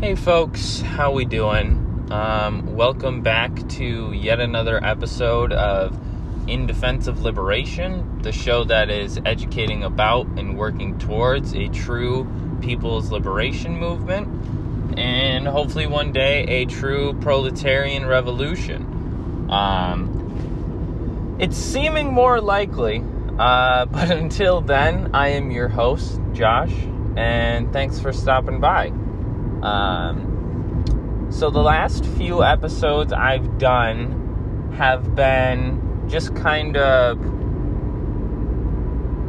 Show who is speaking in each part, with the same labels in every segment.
Speaker 1: Hey folks, how we doing? Um, welcome back to yet another episode of In Defense of Liberation, the show that is educating about and working towards a true people's liberation movement, and hopefully one day a true proletarian revolution. Um, it's seeming more likely, uh, but until then, I am your host, Josh, and thanks for stopping by. Um, so, the last few episodes I've done have been just kind of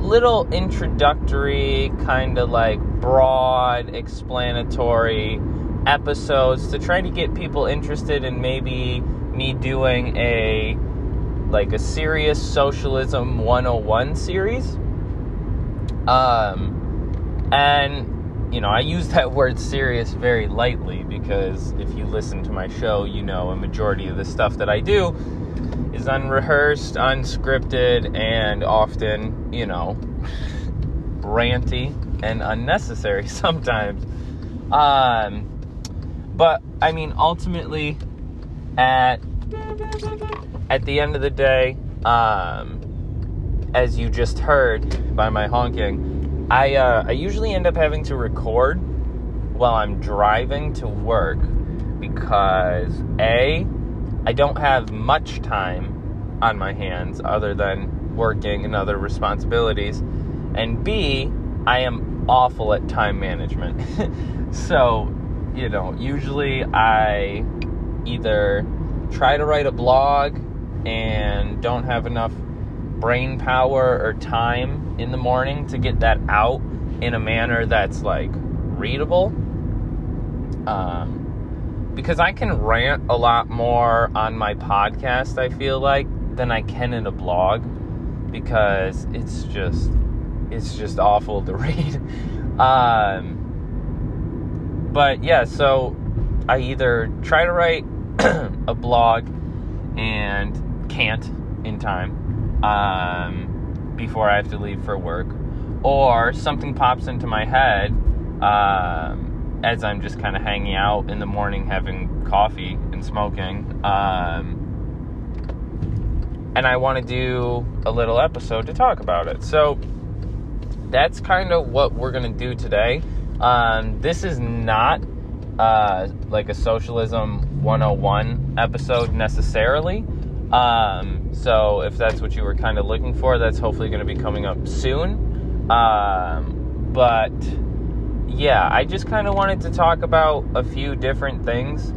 Speaker 1: little introductory, kind of like broad, explanatory episodes to try to get people interested in maybe me doing a like a serious socialism 101 series. Um, and you know, I use that word serious very lightly because if you listen to my show, you know a majority of the stuff that I do is unrehearsed, unscripted, and often, you know, ranty and unnecessary sometimes. Um, but I mean, ultimately, at at the end of the day, um, as you just heard by my honking, I uh, I usually end up having to record while I'm driving to work because a I don't have much time on my hands other than working and other responsibilities, and b I am awful at time management. so, you know, usually I either try to write a blog and don't have enough brain power or time in the morning to get that out in a manner that's like readable. Um, because I can rant a lot more on my podcast, I feel like, than I can in a blog because it's just it's just awful to read. Um, but yeah, so I either try to write a blog and can't in time um, before I have to leave for work, or something pops into my head um, as I'm just kind of hanging out in the morning having coffee and smoking. Um, and I want to do a little episode to talk about it. So that's kind of what we're to do today. Um, this is not uh, like a socialism 101 episode necessarily. Um, so if that's what you were kind of looking for, that's hopefully going to be coming up soon. Um, but yeah, I just kind of wanted to talk about a few different things.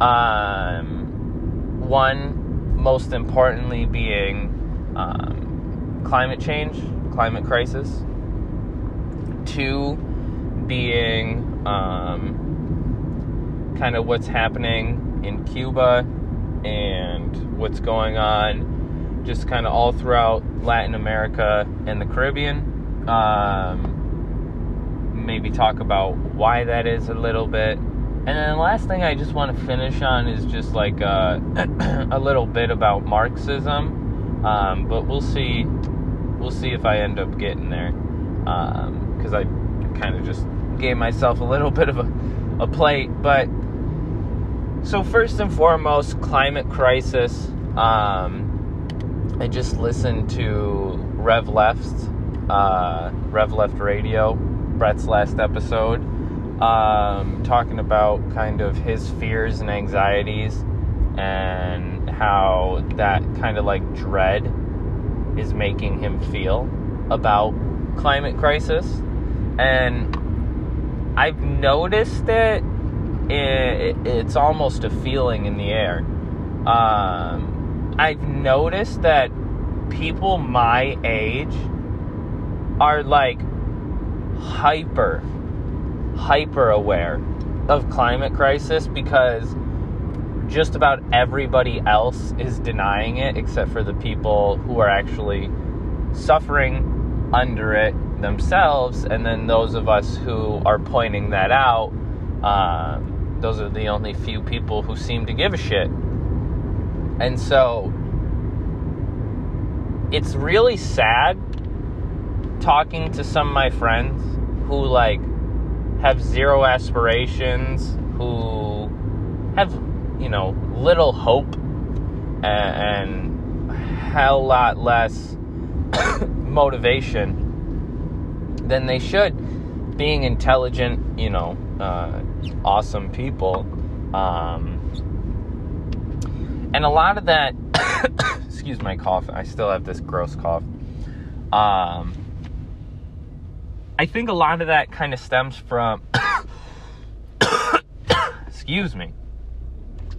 Speaker 1: Um, one, most importantly, being um, climate change, climate crisis. Two, being um, kind of what's happening in Cuba and what's going on just kind of all throughout Latin America and the Caribbean. Um, maybe talk about why that is a little bit. And then the last thing I just want to finish on is just like uh, a little bit about Marxism. Um, but we'll see. We'll see if I end up getting there. Because um, I kind of just gave myself a little bit of a, a plate. But so first and foremost, climate crisis. Um, I just listened to Rev Left, uh, Rev Left Radio, Brett's last episode, um, talking about kind of his fears and anxieties and how that kind of like dread is making him feel about climate crisis. And I've noticed it it, it's almost a feeling in the air. Um, I've noticed that people my age are like hyper, hyper aware of climate crisis because just about everybody else is denying it except for the people who are actually suffering under it themselves and then those of us who are pointing that out um, those are the only few people who seem to give a shit. And so it's really sad talking to some of my friends who like have zero aspirations, who have, you know, little hope and, and hell lot less motivation than they should. Being intelligent, you know, uh, awesome people. Um, and a lot of that, excuse my cough, I still have this gross cough. Um, I think a lot of that kind of stems from, excuse me,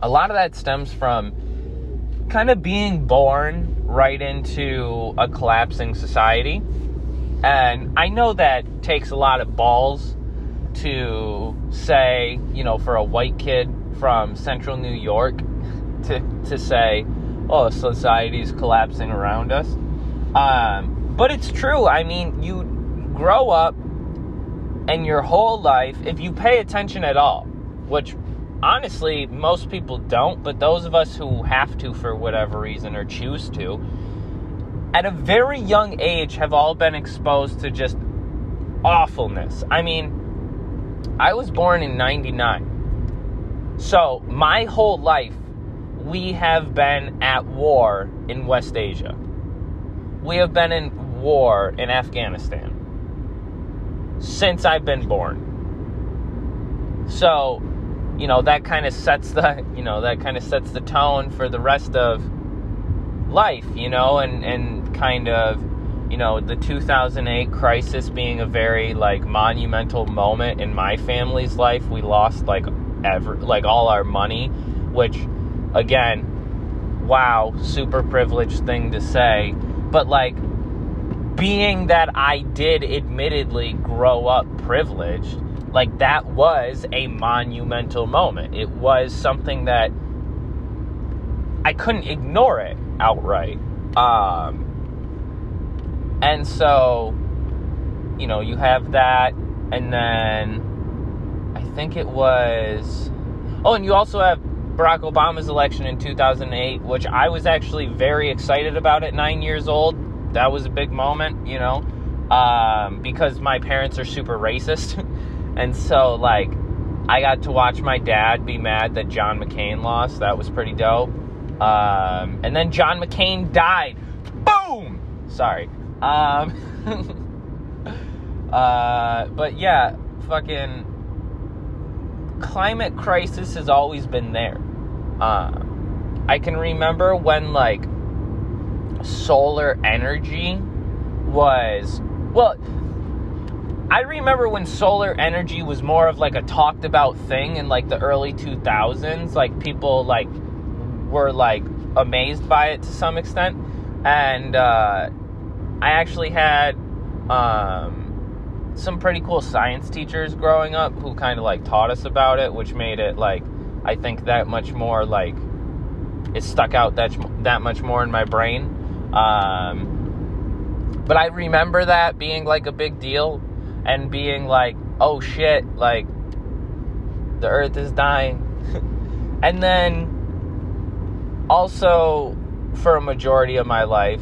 Speaker 1: a lot of that stems from kind of being born right into a collapsing society. And I know that takes a lot of balls to say, you know, for a white kid from central New York to, to say, oh, society's collapsing around us. Um, but it's true. I mean, you grow up and your whole life, if you pay attention at all, which honestly most people don't, but those of us who have to for whatever reason or choose to, at a very young age have all been exposed to just awfulness. I mean, I was born in 99. So, my whole life, we have been at war in West Asia. We have been in war in Afghanistan since I've been born. So, you know, that kind of sets the, you know, that kind of sets the tone for the rest of life, you know, and and kind of you know, the 2008 crisis being a very like monumental moment in my family's life. We lost like ever like all our money, which again, wow, super privileged thing to say, but like being that I did admittedly grow up privileged, like that was a monumental moment. It was something that I couldn't ignore it outright. Um and so, you know, you have that, and then I think it was. Oh, and you also have Barack Obama's election in 2008, which I was actually very excited about at nine years old. That was a big moment, you know, um, because my parents are super racist. and so, like, I got to watch my dad be mad that John McCain lost. That was pretty dope. Um, and then John McCain died. Boom! Sorry. Um, uh, but yeah, fucking climate crisis has always been there. Uh, I can remember when like solar energy was well I remember when solar energy was more of like a talked about thing in like the early 2000s like people like were like amazed by it to some extent and uh I actually had um, some pretty cool science teachers growing up who kind of like taught us about it, which made it like I think that much more like it stuck out that that much more in my brain. Um, but I remember that being like a big deal and being like, oh shit, like the earth is dying. and then also for a majority of my life,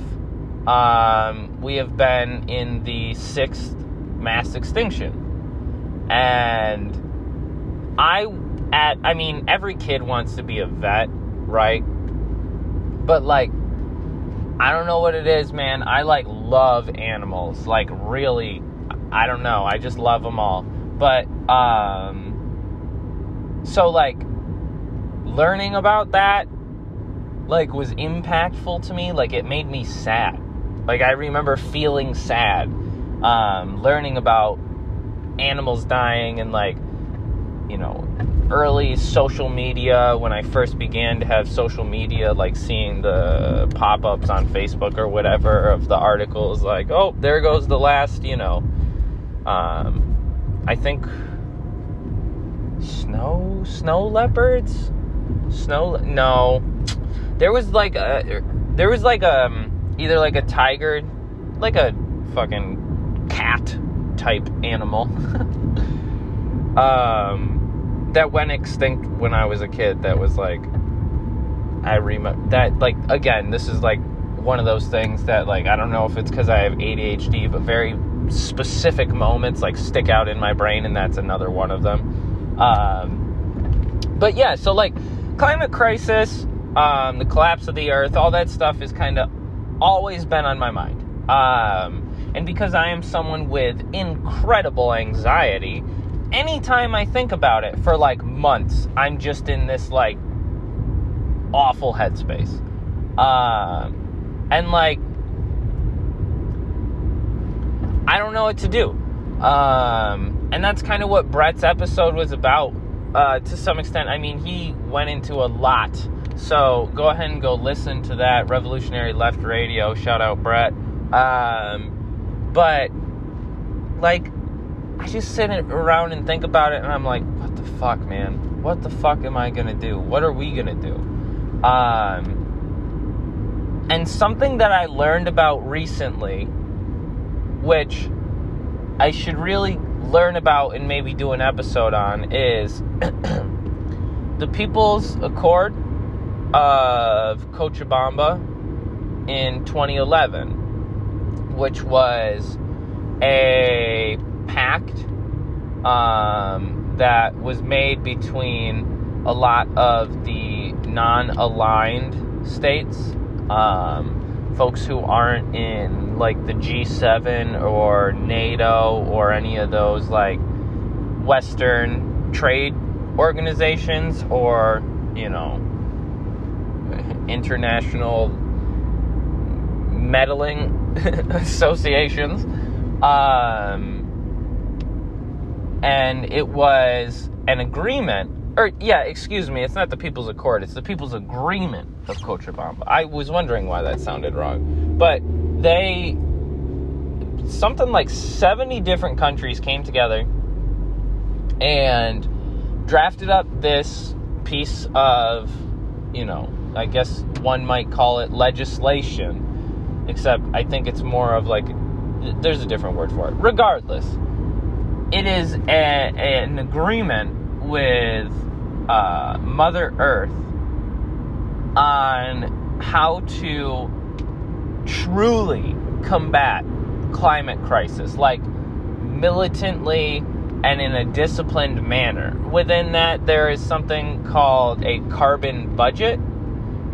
Speaker 1: um, we have been in the sixth mass extinction. And I, at, I mean, every kid wants to be a vet, right? But like, I don't know what it is, man. I like love animals. Like, really, I don't know. I just love them all. But, um, so like, learning about that, like, was impactful to me. Like, it made me sad like I remember feeling sad, um, learning about animals dying and like, you know, early social media when I first began to have social media, like seeing the pop ups on Facebook or whatever of the articles, like, oh, there goes the last, you know, um, I think snow snow leopards, snow no, there was like a there was like um either like a tiger, like a fucking cat type animal, um, that went extinct when I was a kid. That was like, I remember that, like, again, this is like one of those things that, like, I don't know if it's because I have ADHD, but very specific moments like stick out in my brain, and that's another one of them. Um, but yeah, so like climate crisis, um, the collapse of the earth, all that stuff is kind of always been on my mind. Um, and because I am someone with incredible anxiety, anytime I think about it for like months, I'm just in this like awful headspace. Um, and like, I don't know what to do. Um, and that's kind of what Brett's episode was about uh, to some extent. I mean, he went into a lot. So go ahead and go listen to that Revolutionary Left Radio. Shout out Brett. Um, but like, I just sit around and think about it, and I'm like, what the fuck, man? What the fuck am I gonna do? What are we gonna do? Um, and something that I learned about recently, which I should really learn about and maybe do an episode on, is the People's Accord of Cochabamba in 2011, which was a pact um, that was made between a lot of the non aligned states, um, folks who aren't in like the G7 or NATO or any of those like Western trade organizations or, you know, international meddling associations. Um, and it was an agreement or yeah, excuse me, it's not the People's Accord, it's the People's Agreement of Cochabamba. I was wondering why that sounded wrong. But they something like 70 different countries came together and drafted up this piece of, you know, I guess one might call it legislation, except I think it's more of like there's a different word for it. Regardless, it is a, an agreement with uh, Mother Earth on how to truly combat climate crisis, like militantly and in a disciplined manner. Within that, there is something called a carbon budget,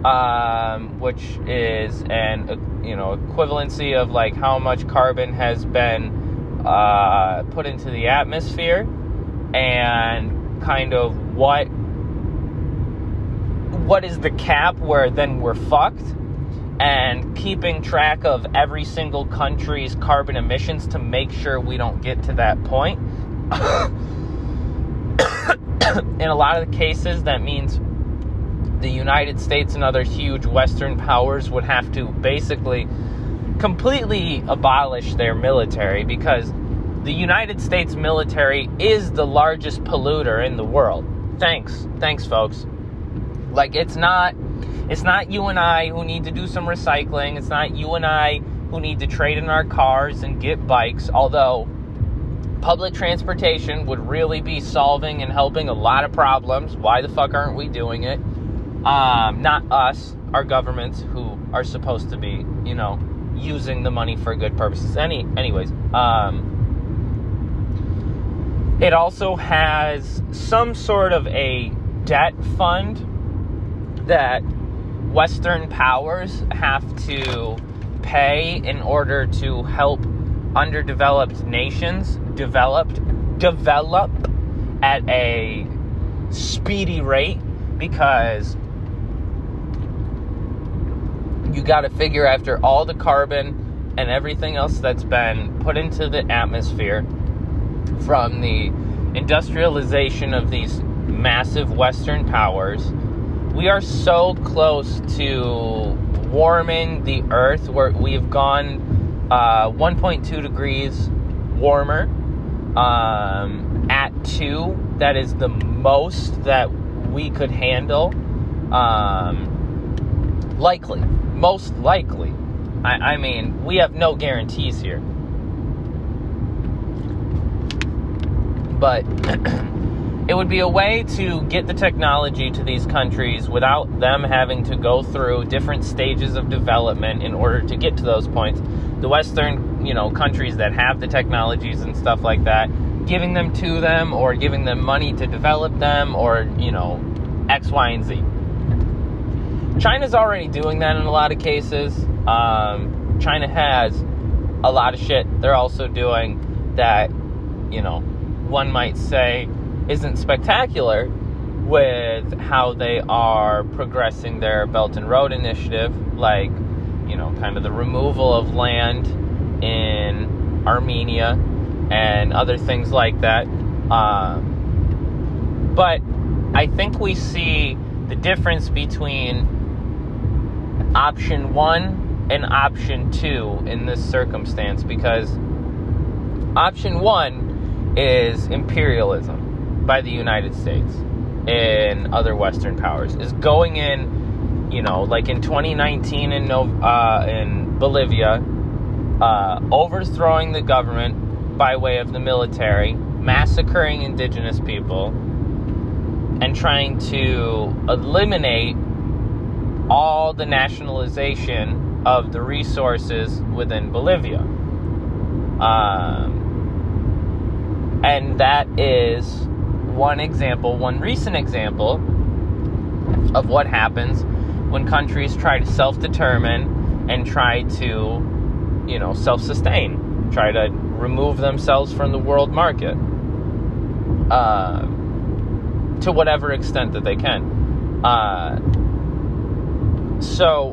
Speaker 1: um, which is an you know equivalency of like how much carbon has been uh, put into the atmosphere and kind of what what is the cap where then we're fucked and keeping track of every single country's carbon emissions to make sure we don't get to that point. In a lot of the cases, that means the United States and other huge Western powers would have to basically completely abolish their military because the United States military is the largest polluter in the world. Thanks. Thanks folks. Like it's not it's not you and I who need to do some recycling. It's not you and I who need to trade in our cars and get bikes, although public transportation would really be solving and helping a lot of problems. Why the fuck aren't we doing it? Um, not us, our governments who are supposed to be, you know, using the money for good purposes. Any, anyways, um, it also has some sort of a debt fund that Western powers have to pay in order to help underdeveloped nations developed develop at a speedy rate because you got to figure after all the carbon and everything else that's been put into the atmosphere from the industrialization of these massive Western powers, we are so close to warming the Earth where we've gone uh, 1.2 degrees warmer um, at 2. That is the most that we could handle. Um, likely. Most likely. I, I mean, we have no guarantees here. but it would be a way to get the technology to these countries without them having to go through different stages of development in order to get to those points. The Western, you know, countries that have the technologies and stuff like that, giving them to them or giving them money to develop them or, you know, X, Y, and Z. China's already doing that in a lot of cases. Um, China has a lot of shit they're also doing that, you know, one might say isn't spectacular with how they are progressing their Belt and Road Initiative, like, you know, kind of the removal of land in Armenia and other things like that. Um, but I think we see the difference between option one and option two in this circumstance because option one is imperialism by the United States and other Western powers, is going in, you know, like in 2019 in, uh, in Bolivia, uh, overthrowing the government by way of the military, massacring indigenous people, and trying to eliminate all the nationalization of the resources within Bolivia. Um, and that is one example, one recent example of what happens when countries try to self determine and try to, you know, self sustain, try to remove themselves from the world market uh, to whatever extent that they can. Uh, so,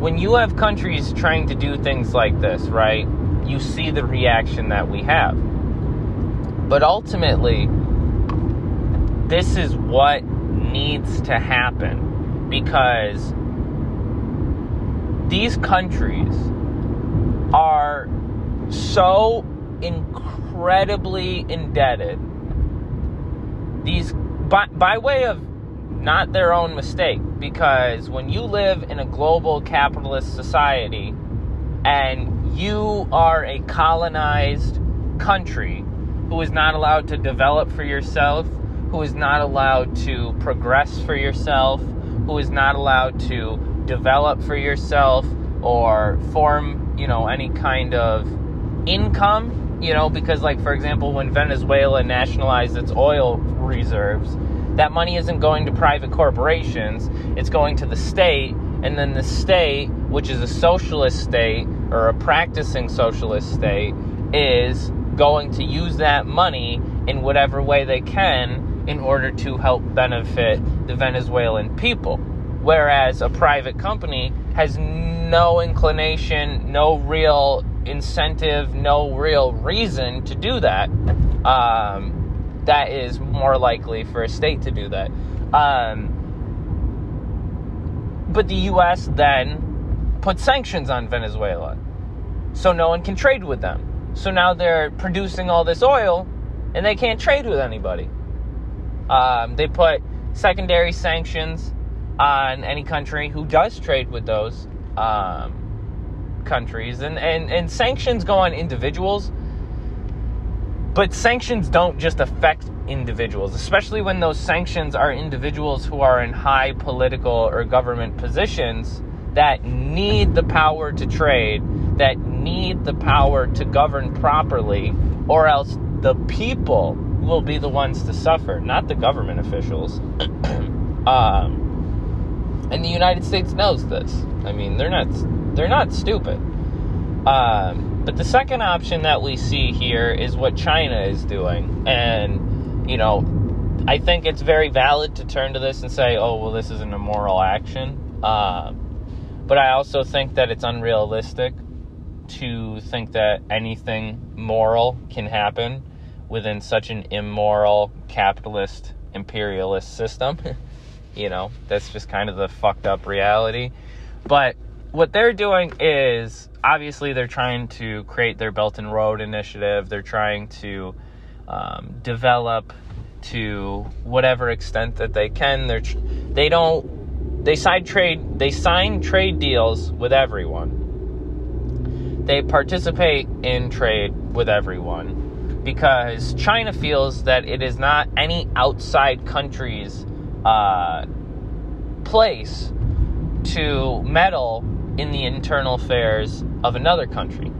Speaker 1: when you have countries trying to do things like this, right, you see the reaction that we have. But ultimately, this is what needs to happen because these countries are so incredibly indebted. These, by, by way of not their own mistake because when you live in a global capitalist society and you are a colonized country who is not allowed to develop for yourself, who is not allowed to progress for yourself, who is not allowed to develop for yourself or form, you know, any kind of income, you know, because like for example when Venezuela nationalized its oil reserves, that money isn't going to private corporations, it's going to the state, and then the state, which is a socialist state or a practicing socialist state, is going to use that money in whatever way they can in order to help benefit the Venezuelan people. Whereas a private company has no inclination, no real incentive, no real reason to do that. Um, that is more likely for a state to do that. Um, but the U.S. then put sanctions on Venezuela, so no one can trade with them. So now they're producing all this oil, and they can't trade with anybody. Um, they put secondary sanctions on any country who does trade with those um, countries, and, and and sanctions go on individuals but sanctions don't just affect individuals, especially when those sanctions are individuals who are in high political or government positions that need the power to trade, that need the power to govern properly, or else the people will be the ones to suffer, not the government officials. um, and the United States knows this. I mean, they're not they're not stupid. Um, but the second option that we see here is what China is doing. And, you know, I think it's very valid to turn to this and say, oh, well, this is an immoral action. Uh, but I also think that it's unrealistic to think that anything moral can happen within such an immoral capitalist imperialist system. you know, that's just kind of the fucked up reality. But what they're doing is obviously they're trying to create their Belt and Road initiative. They're trying to um, develop to whatever extent that they can. They're they don't they sign trade they sign trade deals with everyone. They participate in trade with everyone because China feels that it is not any outside country's uh, place to meddle in the internal affairs of another country.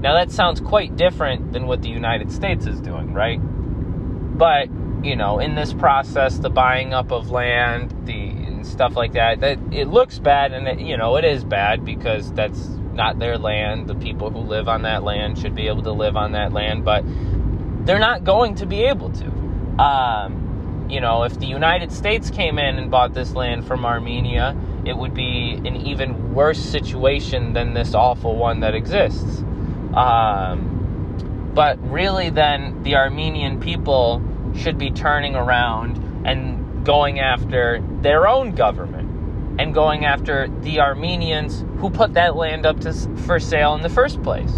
Speaker 1: Now, that sounds quite different than what the United States is doing, right? But you know, in this process, the buying up of land, the stuff like that, that it looks bad, and it, you know, it is bad because that's not their land. The people who live on that land should be able to live on that land, but they're not going to be able to. Um, you know, if the United States came in and bought this land from Armenia, it would be an even worse situation than this awful one that exists. Um, but really, then the Armenian people should be turning around and going after their own government and going after the Armenians who put that land up to, for sale in the first place,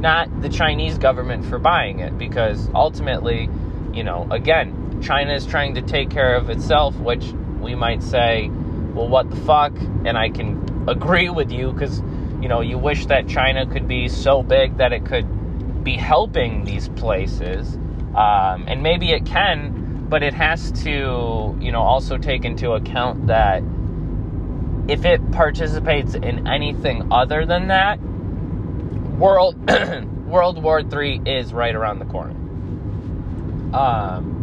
Speaker 1: not the Chinese government for buying it. Because ultimately, you know, again, China is trying to take care of itself, which we might say, well, what the fuck? And I can agree with you because, you know, you wish that China could be so big that it could be helping these places. Um, and maybe it can, but it has to, you know, also take into account that if it participates in anything other than that, world World War III is right around the corner. Um,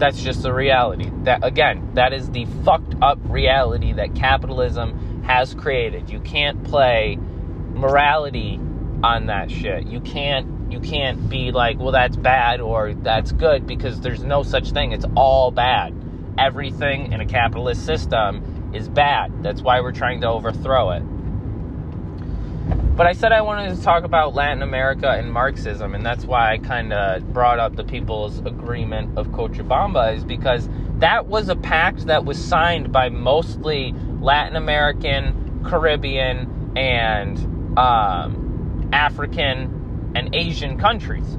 Speaker 1: that's just the reality. That again, that is the fucked up reality that capitalism has created. You can't play morality on that shit. You can't you can't be like, well that's bad or that's good because there's no such thing. It's all bad. Everything in a capitalist system is bad. That's why we're trying to overthrow it. But I said I wanted to talk about Latin America and Marxism, and that's why I kind of brought up the People's Agreement of Cochabamba, is because that was a pact that was signed by mostly Latin American, Caribbean, and um, African and Asian countries.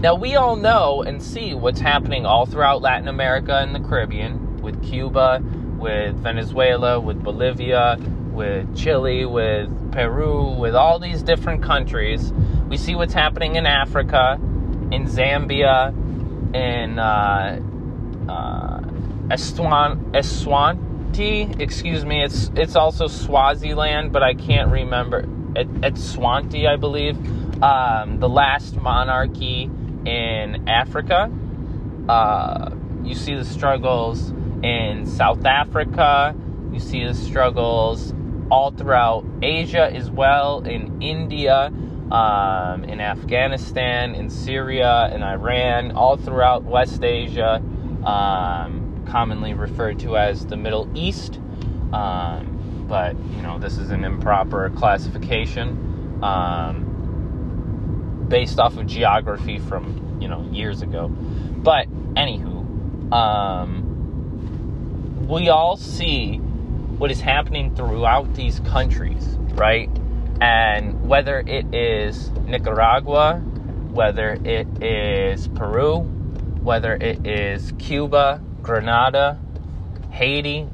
Speaker 1: Now, we all know and see what's happening all throughout Latin America and the Caribbean with Cuba, with Venezuela, with Bolivia, with Chile, with Peru, with all these different countries. We see what's happening in Africa, in Zambia, in uh, uh, Eswan, Eswanti. Excuse me. It's it's also Swaziland, but I can't remember. Eswanti, I believe. Um, the last monarchy in Africa. Uh, you see the struggles in South Africa. You see the struggles all throughout Asia as well, in India, um, in Afghanistan, in Syria, in Iran, all throughout West Asia, um, commonly referred to as the Middle East. Um, but, you know, this is an improper classification um, based off of geography from, you know, years ago. But, anywho, um, we all see what is happening throughout these countries, right? And whether it is Nicaragua, whether it is Peru, whether it is Cuba, Grenada, Haiti,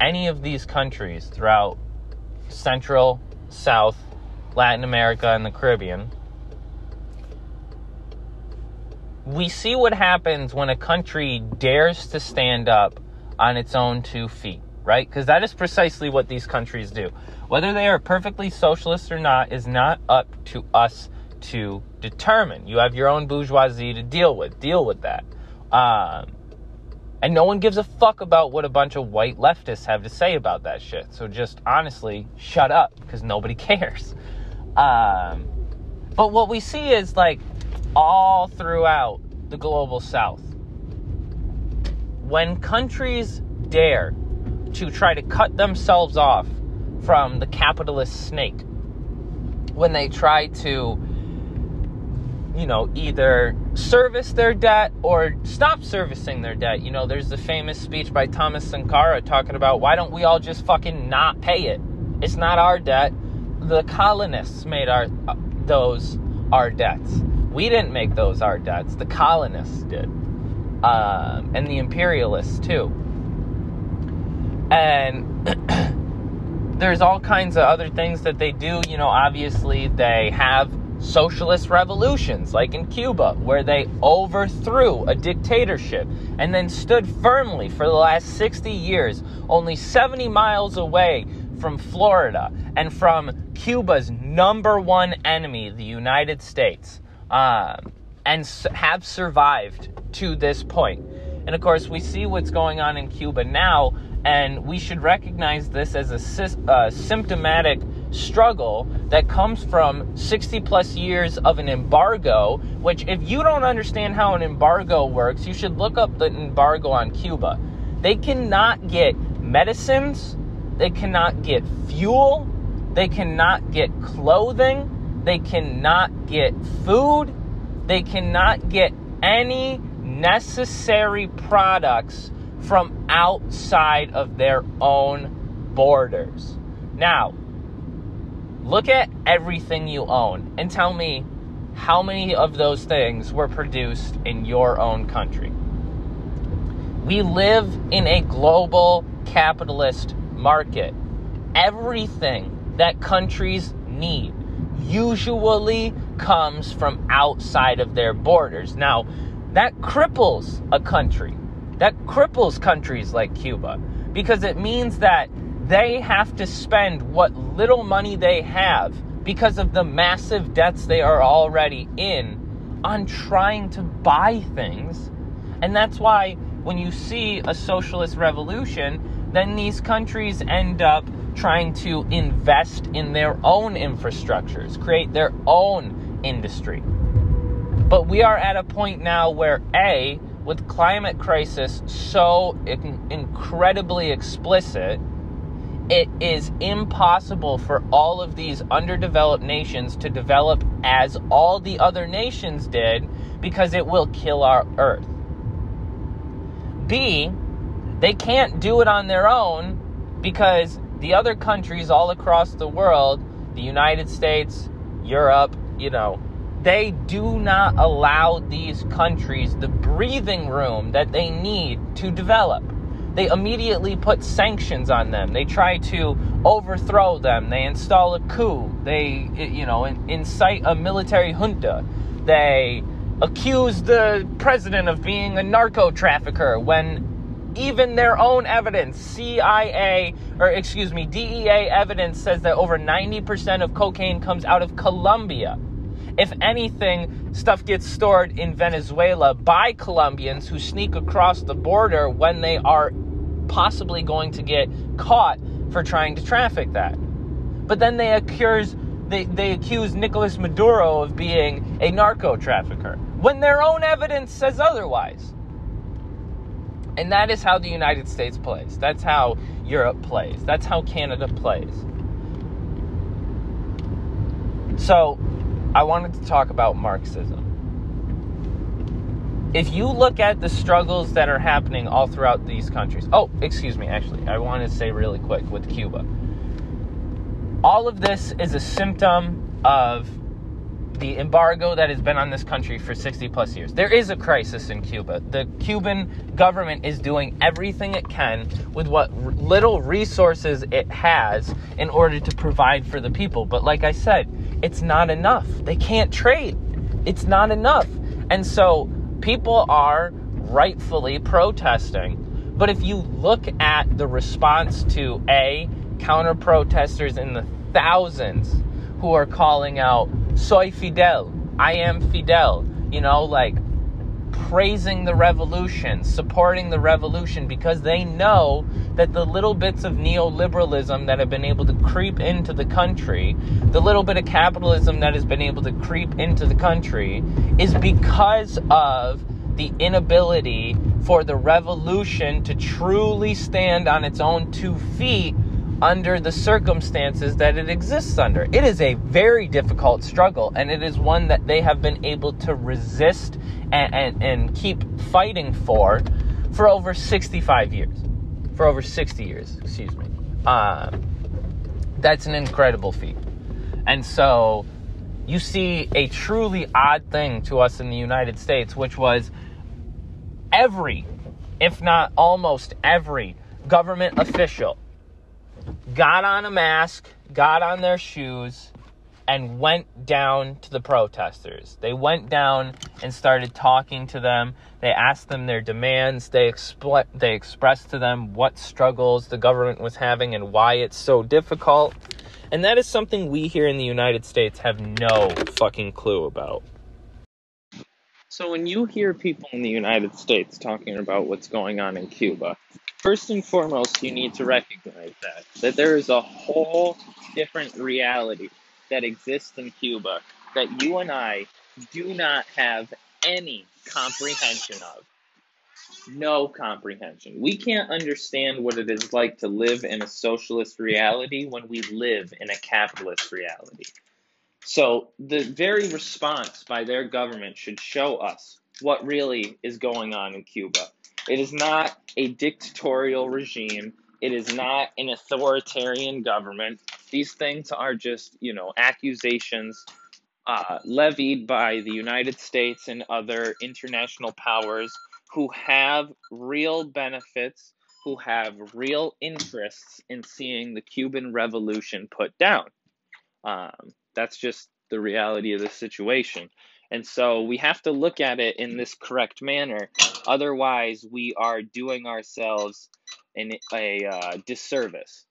Speaker 1: any of these countries throughout Central, South, Latin America, and the Caribbean, we see what happens when a country dares to stand up on its own two feet, right? Because that is precisely what these countries do. Whether they are perfectly socialist or not is not up to us to determine. You have your own bourgeoisie to deal with. Deal with that. Um, and no one gives a fuck about what a bunch of white leftists have to say about that shit. So just honestly, shut up because nobody cares. Um, but what we see is like all throughout the global south, when countries dare to try to cut themselves off from the capitalist snake, when they try to, you know, either service their debt or stop servicing their debt. You know, there's the famous speech by Thomas Sankara talking about why don't we all just fucking not pay it? It's not our debt. The colonists made our uh, those our debts. We didn't make those our debts. The colonists did uh, and the imperialists too. And there's all kinds of other things that they do. You know, obviously they have socialist revolutions, like in Cuba, where they overthrew a dictatorship and then stood firmly for the last 60 years, only 70 miles away from Florida and from Cuba's number one enemy, the United States. Um, and have survived to this point. And of course, we see what's going on in Cuba now, and we should recognize this as a uh, symptomatic struggle that comes from 60 plus years of an embargo. Which, if you don't understand how an embargo works, you should look up the embargo on Cuba. They cannot get medicines, they cannot get fuel, they cannot get clothing, they cannot get food, they cannot get any necessary products from outside of their own borders. Now, look at everything you own and tell me how many of those things were produced in your own country. We live in a global capitalist market. Everything that countries need usually comes from outside of their borders. Now, that cripples a country. That cripples countries like Cuba because it means that they have to spend what little money they have because of the massive debts they are already in on trying to buy things. And that's why when you see a socialist revolution, then these countries end up trying to invest in their own infrastructures, create their own industry. But we are at a point now where A, with climate crisis so incredibly explicit, it is impossible for all of these underdeveloped nations to develop as all the other nations did because it will kill our earth. B, they can't do it on their own because the other countries all across the world, the United States, Europe, you know, they do not allow these countries the breathing room that they need to develop. They immediately put sanctions on them. They try to overthrow them. They install a coup. They, you know, incite a military junta. They accuse the president of being a narco trafficker when even their own evidence, CIA, or excuse me, DEA evidence says that over 90% of cocaine comes out of Colombia. If anything, stuff gets stored in Venezuela by Colombians who sneak across the border when they are possibly going to get caught for trying to traffic that. But then they accuse they, they accuse Nicolas Maduro of being a narco trafficker when their own evidence says otherwise. And that is how the United States plays. That's how Europe plays. That's how Canada plays. So, I wanted to talk about Marxism. If you look at the struggles that are happening all throughout these countries, oh, excuse me, actually, I want to say really quick with Cuba. All of this is a symptom of the embargo that has been on this country for 60 plus years. There is a crisis in Cuba. The Cuban government is doing everything it can with what little resources it has in order to provide for the people. But like I said, it's not enough. They can't trade. It's not enough. And so people are rightfully protesting. But if you look at the response to A, counter protesters in the thousands who are calling out soy Fidel, I am Fidel, you know, like praising the revolution, supporting the revolution because they know that the little bits of neoliberalism that have been able to creep into the country, the little bit of capitalism that has been able to creep into the country, is because of the inability for the revolution to truly stand on its own two feet under the circumstances that it exists under. It is a very difficult struggle, and it is one that they have been able to resist and, and, and keep fighting for for over 65 years. For over 60 years, excuse me. Um, that's an incredible feat. And so you see a truly odd thing to us in the United States, which was every, if not almost every, government official got on a mask, got on their shoes, and went down to the protesters. They went down and started talking to them. They asked them their demands. They, expl- they expressed to them what struggles the government was having and why it's so difficult. And that is something we here in the United States have no fucking clue about. So when you hear people in the United States talking about what's going on in Cuba, first and foremost, you need to recognize that that there is a whole different reality that exists in Cuba that you and I do not have any comprehension of. No comprehension. We can't understand what it is like to live in a socialist reality when we live in a capitalist reality. So the very response by their government should show us what really is going on in Cuba. It is not a dictatorial regime. It is not an authoritarian government. These things are just, you know, accusations uh, levied by the United States and other international powers who have real benefits, who have real interests in seeing the Cuban Revolution put down. Um, that's just the reality of the situation. And so we have to look at it in this correct manner. Otherwise, we are doing ourselves in a uh, disservice.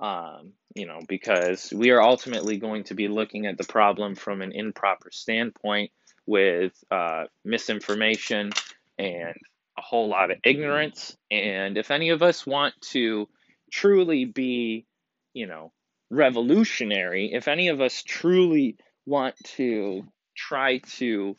Speaker 1: Um, you know, because we are ultimately going to be looking at the problem from an improper standpoint with uh, misinformation and a whole lot of ignorance. And if any of us want to truly be, you know, revolutionary, if any of us truly want to try to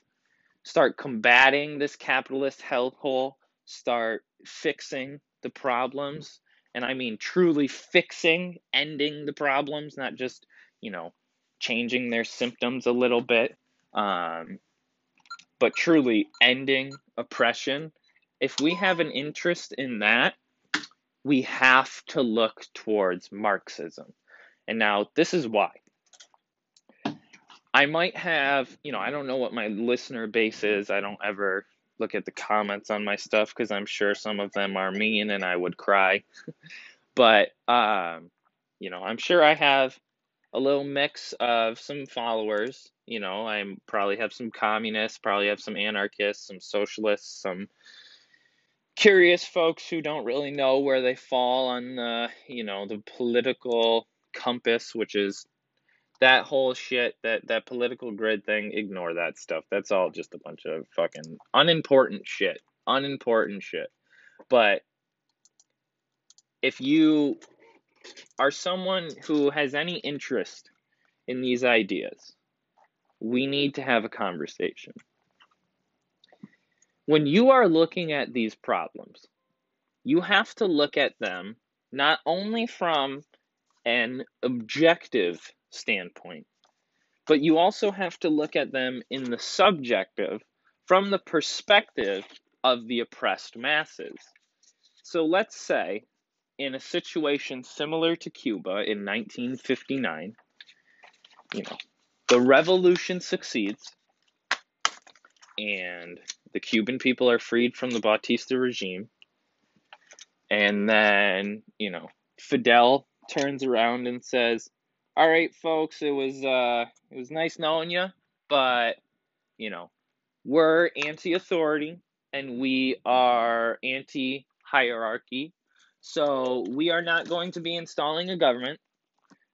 Speaker 1: start combating this capitalist hellhole, start fixing the problems, and I mean truly fixing, ending the problems, not just, you know, changing their symptoms a little bit, um, but truly ending oppression. If we have an interest in that, we have to look towards Marxism. And now this is why. I might have, you know, I don't know what my listener base is. I don't ever look at the comments on my stuff because I'm sure some of them are mean and I would cry. but, um, you know, I'm sure I have a little mix of some followers. You know, I probably have some communists, probably have some anarchists, some socialists, some curious folks who don't really know where they fall on the, you know, the political compass, which is that whole shit, that that political grid thing, ignore that stuff. That's all just a bunch of fucking unimportant shit. Unimportant shit. But if you are someone who has any interest in these ideas, we need to have a conversation. When you are looking at these problems, you have to look at them not only from an objective standpoint, but you also have to look at them in the subjective from the perspective of the oppressed masses. So let's say in a situation similar to Cuba in 1959, you know, the revolution succeeds and the Cuban people are freed from the Batista regime. And then, you know, Fidel turns around and says, "All right, folks, it was uh, it was nice knowing you, but you know, we're anti-authority and we are anti-hierarchy, so we are not going to be installing a government.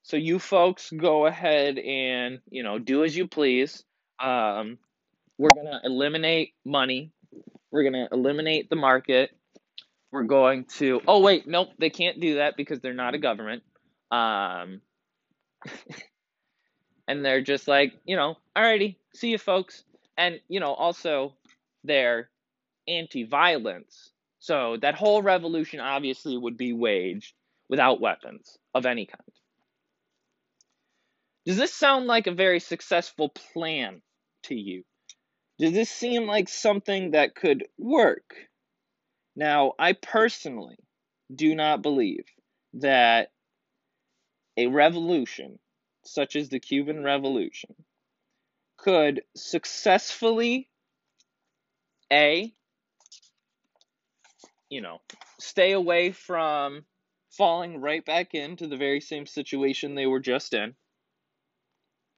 Speaker 1: So you folks go ahead and you know do as you please. Um, we're gonna eliminate money. We're gonna eliminate the market we're going to oh wait nope they can't do that because they're not a government um and they're just like you know alrighty see you folks. And you know also they're anti-violence. So that whole revolution obviously would be waged without weapons of any kind. Does this sound like a very successful plan to you? Does this seem like something that could work? Now, I personally do not believe that a revolution, such as the Cuban Revolution, could successfully, A, you know, stay away from falling right back into the very same situation they were just in,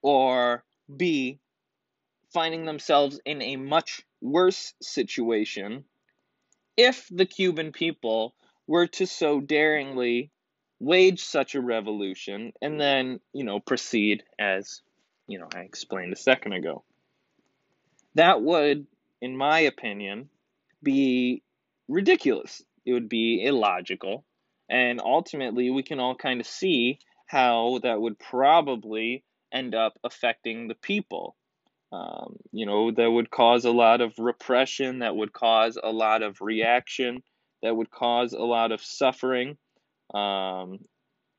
Speaker 1: or B, finding themselves in a much worse situation if the Cuban people were to so daringly wage such a revolution and then, you know, proceed as, you know, I explained a second ago. That would in my opinion, be ridiculous. It would be illogical. And ultimately, we can all kind of see how that would probably end up affecting the people. Um, you know, that would cause a lot of repression, that would cause a lot of reaction, that would cause a lot of suffering. Um,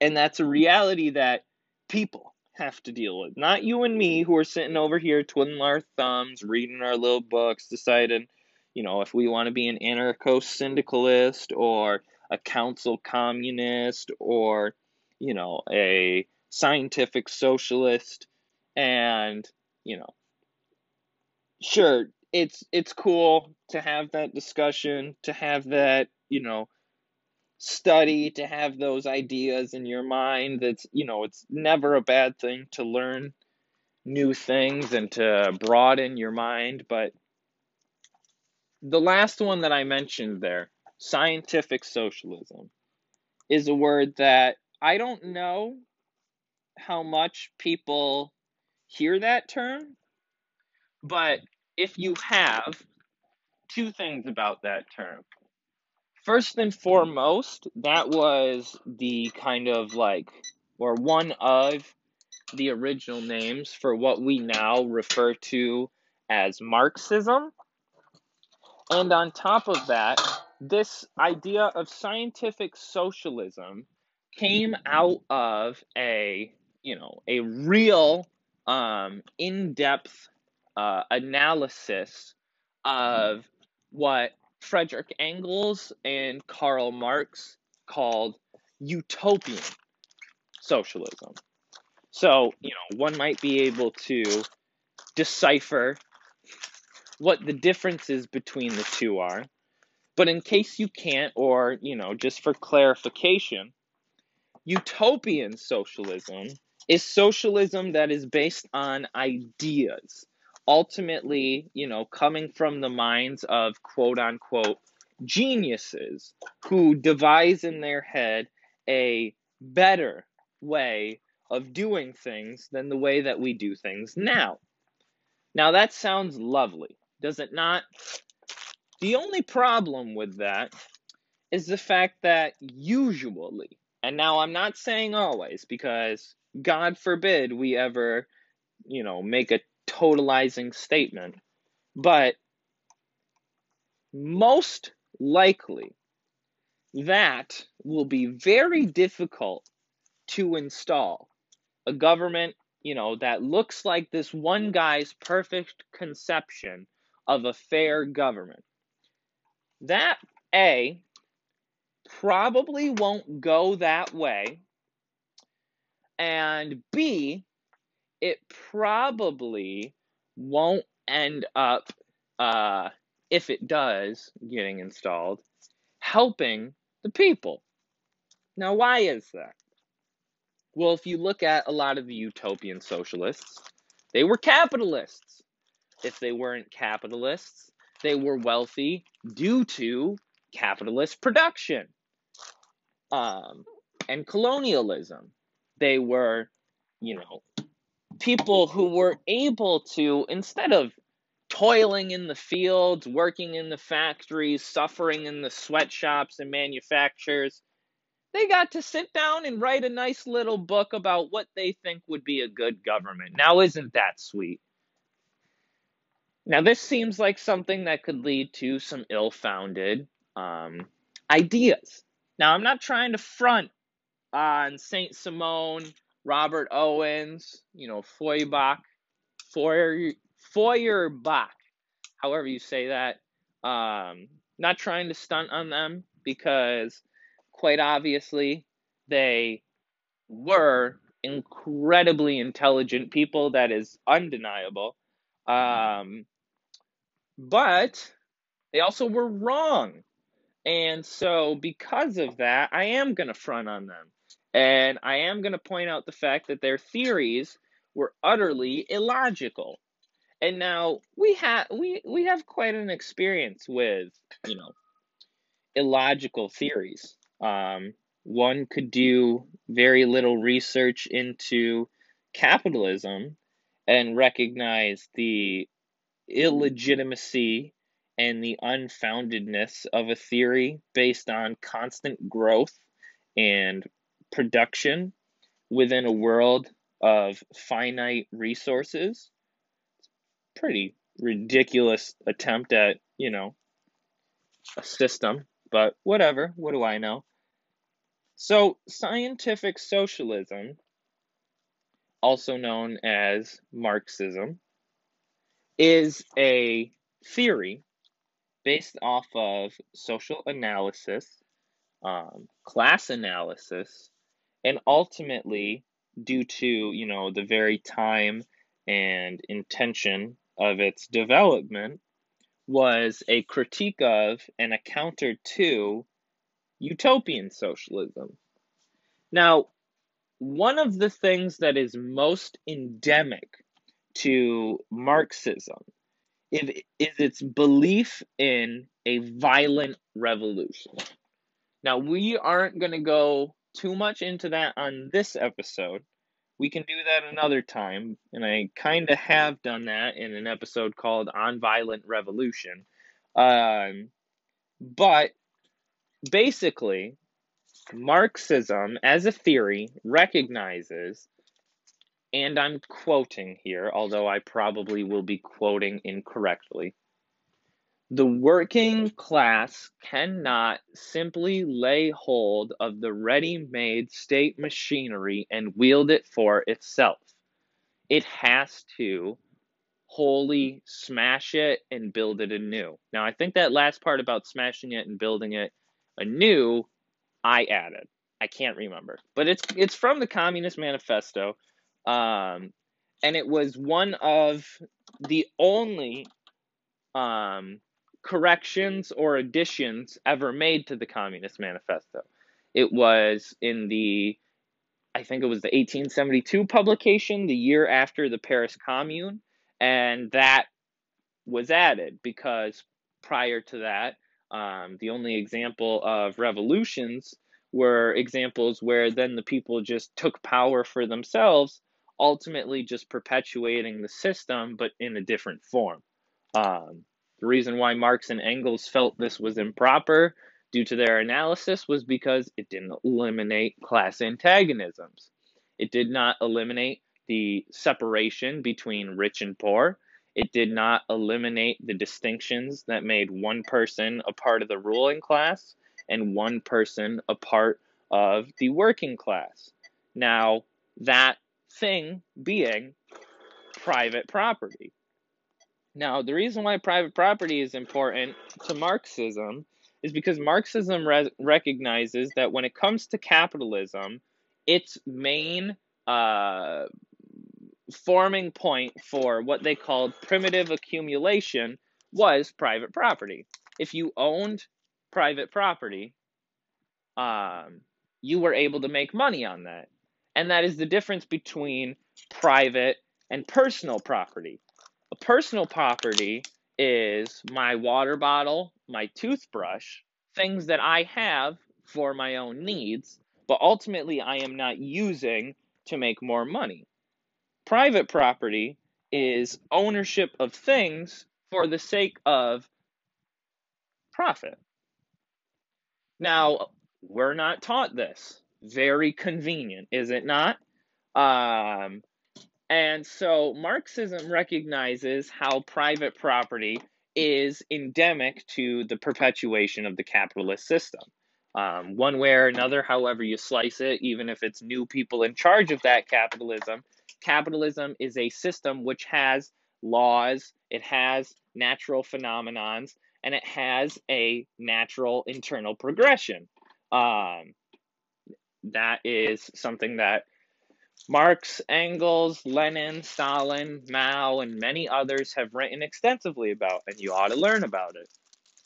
Speaker 1: and that's a reality that people have to deal with. Not you and me who are sitting over here twiddling our thumbs, reading our little books, deciding, you know, if we want to be an anarcho syndicalist or a council communist or, you know, a scientific socialist. And, you know, sure, it's it's cool to have that discussion, to have that, you know, study, to have those ideas in your mind. That's, you know, it's never a bad thing to learn new things and to broaden your mind, but the last one that I mentioned there, scientific socialism, is a word that I don't know how much people hear that term, but if you have, two things about that term. First and foremost, that was the kind of like, or one of the original names for what we now refer to as Marxism. And on top of that, this idea of scientific socialism came out of a, you know, a real um, in-depth uh, analysis of what Frederick Engels and Karl Marx called utopian socialism. So, you know, one might be able to decipher what the differences between the two are. But in case you can't, or, you know, just for clarification, utopian socialism is socialism that is based on ideas. Ultimately, you know, coming from the minds of quote unquote geniuses who devise in their head a better way of doing things than the way that we do things now. Now, that sounds lovely does it not? The only problem with that is the fact that usually, and now I'm not saying always, because God forbid we ever, you know, make a totalizing statement, but most likely that will be very difficult to install. A government, you know, that looks like this one guy's perfect conception of a fair government. That A probably won't go that way. And B, it probably won't end up, uh, if it does, getting installed, helping the people. Now, why is that? Well, if you look at a lot of the utopian socialists, they were capitalists if they weren't capitalists, they were wealthy due to capitalist production um, and colonialism. They were, you know, people who were able to, instead of toiling in the fields, working in the factories, suffering in the sweatshops and manufacturers, they got to sit down and write a nice little book about what they think would be a good government. Now, isn't that sweet? Now, this seems like something that could lead to some ill founded um, ideas. Now, I'm not trying to front on St. Simon, Robert Owens, you know, Feuerbach, Feuer, Feuerbach, however you say that. Um, not trying to stunt on them because, quite obviously, they were incredibly intelligent people. That is undeniable. Um, but they also were wrong. And so, because of that, I am going to front on them. And I am going to point out the fact that their theories were utterly illogical. And now we have we we have quite an experience with, you know, illogical theories. Um, one could do very little research into capitalism and recognize the illegitimacy and the unfoundedness of a theory based on constant growth and production within a world of finite resources—it's Pretty ridiculous attempt at, you know, a system, but whatever. What do I know? So, scientific socialism, also known as Marxism, is a theory based off of social analysis, um, class analysis, and ultimately due to you know the very time and intention of its development was a critique of and a counter to utopian socialism. Now, one of the things that is most endemic to Marxism is, is its belief in a violent revolution. Now, we aren't going to go too much into that on this episode. We can do that another time, and I kind of have done that in an episode called On Violent Revolution. Um, but basically, Marxism as a theory recognizes, and I'm quoting here, although I probably will be quoting incorrectly, the working class cannot simply lay hold of the ready made state machinery and wield it for itself. It has to wholly smash it and build it anew. Now, I think that last part about smashing it and building it anew, I added. I can't remember, but it's it's from the Communist Manifesto, um, and it was one of the only um, corrections or additions ever made to the Communist Manifesto. It was in the, I think it was the 1872 publication, the year after the Paris Commune, and that was added because prior to that, um, the only example of revolutions were examples where then the people just took power for themselves, ultimately just perpetuating the system, but in a different form. Um, the reason why Marx and Engels felt this was improper due to their analysis was because it didn't eliminate class antagonisms. It did not eliminate the separation between rich and poor. It did not eliminate the distinctions that made one person a part of the ruling class and one person a part of the working class. Now, that thing being private property. Now, the reason why private property is important to Marxism is because Marxism re- recognizes that when it comes to capitalism, its main uh, forming point for what they called primitive accumulation was private property. If you owned private property, um, you were able to make money on that. And that is the difference between private and personal property. A personal property is my water bottle, my toothbrush, things that I have for my own needs, but ultimately I am not using to make more money. Private property is ownership of things for the sake of profit. Now, we're not taught this. Very convenient, is it not? Um, and so Marxism recognizes how private property is endemic to the perpetuation of the capitalist system. Um, one way or another, however you slice it, even if it's new people in charge of that capitalism, capitalism is a system which has laws, it has natural phenomenons, and it has a natural internal progression. Um, that is something that Marx, Engels, Lenin, Stalin, Mao, and many others have written extensively about, and you ought to learn about it.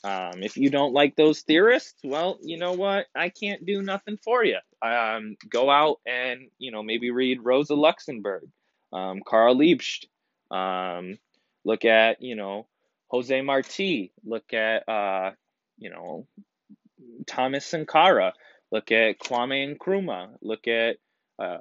Speaker 1: Um, if you don't like those theorists, well, you know what? I can't do nothing for you. Um, go out and you know maybe read Rosa Luxemburg, um, Karl Liebknecht. Um, look at you know Jose Marti. Look at uh, you know Thomas Sankara. Look at Kwame Nkrumah. Look at uh,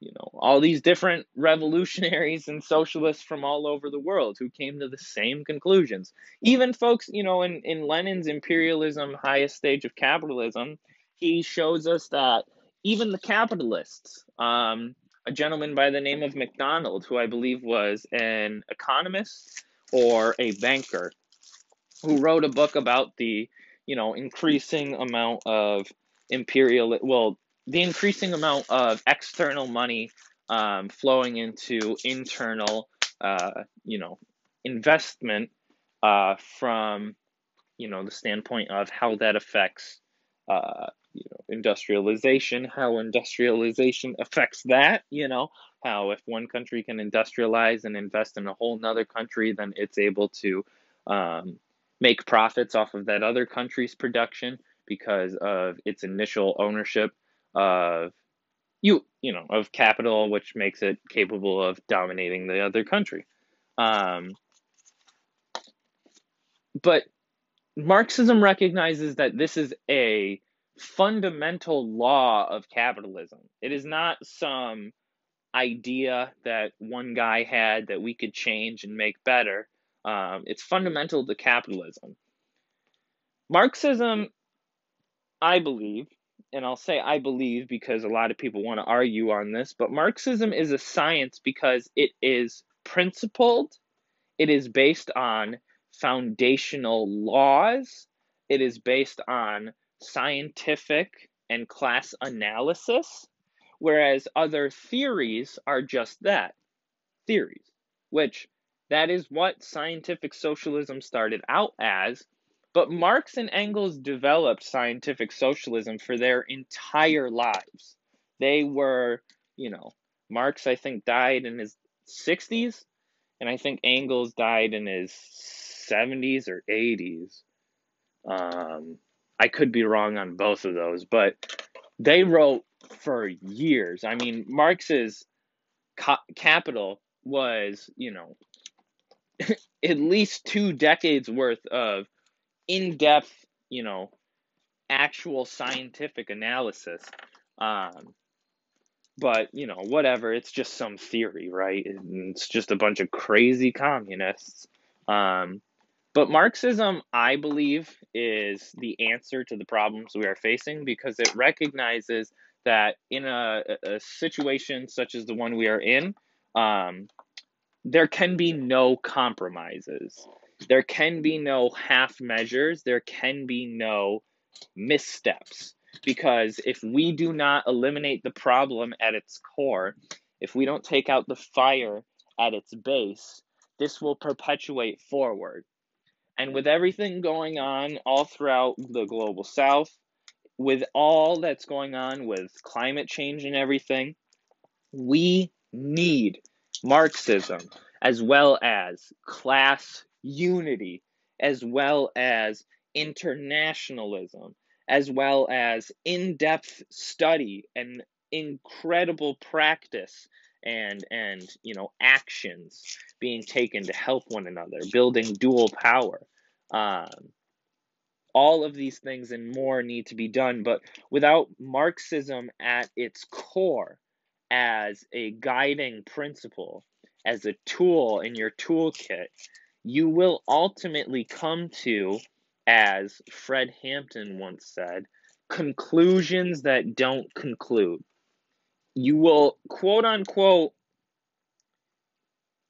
Speaker 1: you know, all these different revolutionaries and socialists from all over the world who came to the same conclusions. Even folks, you know, in, in Lenin's imperialism, highest stage of capitalism, he shows us that even the capitalists, um, a gentleman by the name of McDonald, who I believe was an economist or a banker, who wrote a book about the, you know, increasing amount of imperial, well, the increasing amount of external money um, flowing into internal, uh, you know, investment uh, from, you know, the standpoint of how that affects, uh, you know, industrialization, how industrialization affects that, you know, how if one country can industrialize and invest in a whole nother country, then it's able to um, make profits off of that other country's production because of its initial ownership of you you know of capital which makes it capable of dominating the other country. Um, but marxism recognizes that this is a fundamental law of capitalism. It is not some idea that one guy had that we could change and make better. Um, it's fundamental to capitalism. Marxism i believe and I'll say I believe because a lot of people want to argue on this, but Marxism is a science because it is principled, it is based on foundational laws, it is based on scientific and class analysis, whereas other theories are just that theories, which that is what scientific socialism started out as but Marx and Engels developed scientific socialism for their entire lives. They were, you know, Marx, I think, died in his 60s, and I think Engels died in his 70s or 80s. Um, I could be wrong on both of those, but they wrote for years. I mean, Marx's Capital was, you know, at least two decades worth of in depth, you know, actual scientific analysis. Um, but, you know, whatever, it's just some theory, right? It's just a bunch of crazy communists. Um, but Marxism, I believe, is the answer to the problems we are facing because it recognizes that in a, a situation such as the one we are in, um, there can be no compromises. There can be no half measures, there can be no missteps. Because if we do not eliminate the problem at its core, if we don't take out the fire at its base, this will perpetuate forward. And with everything going on all throughout the global south, with all that's going on with climate change and everything, we need Marxism as well as class unity, as well as internationalism, as well as in depth study and incredible practice and and you know actions being taken to help one another building dual power. Um, all of these things and more need to be done but without marxism at its core as a guiding principle as a tool in your toolkit you will ultimately come to, as Fred Hampton once said, conclusions that don't conclude. You will, quote unquote,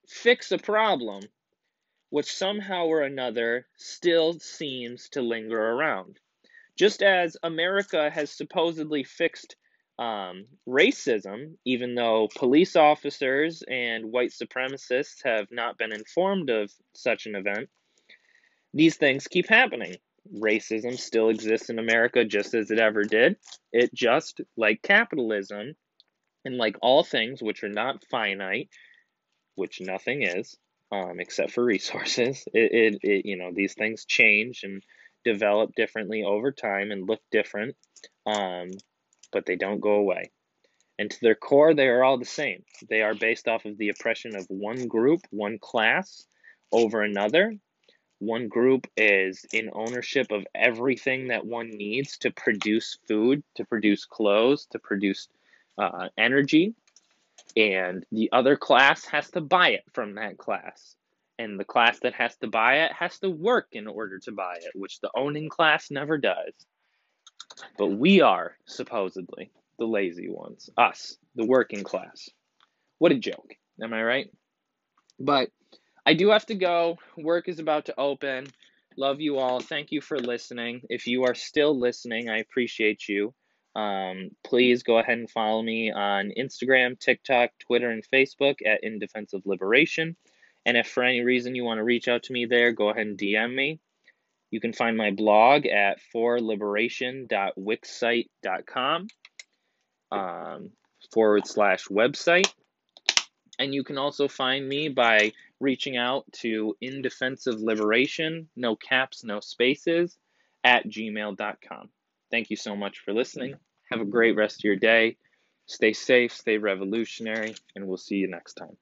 Speaker 1: fix a problem which somehow or another still seems to linger around. Just as America has supposedly fixed um, racism, even though police officers and white supremacists have not been informed of such an event, these things keep happening. Racism still exists in America just as it ever did. It just, like capitalism, and like all things which are not finite, which nothing is, um, except for resources, it, it, it, you know, these things change and develop differently over time and look different. Um, but they don't go away. And to their core, they are all the same. They are based off of the oppression of one group, one class, over another. One group is in ownership of everything that one needs to produce food, to produce clothes, to produce uh, energy, and the other class has to buy it from that class. And the class that has to buy it has to work in order to buy it, which the owning class never does. But we are, supposedly, the lazy ones. Us, the working class. What a joke. Am I right? But I do have to go. Work is about to open. Love you all. Thank you for listening. If you are still listening, I appreciate you. Um, please go ahead and follow me on Instagram, TikTok, Twitter, and Facebook at In Defense of Liberation. And if for any reason you want to reach out to me there, go ahead and DM me. You can find my blog at forliberation.wixsite.com um, forward slash website. And you can also find me by reaching out to In Defense of Liberation, no caps, no spaces, at gmail.com. Thank you so much for listening. Have a great rest of your day. Stay safe, stay revolutionary, and we'll see you next time.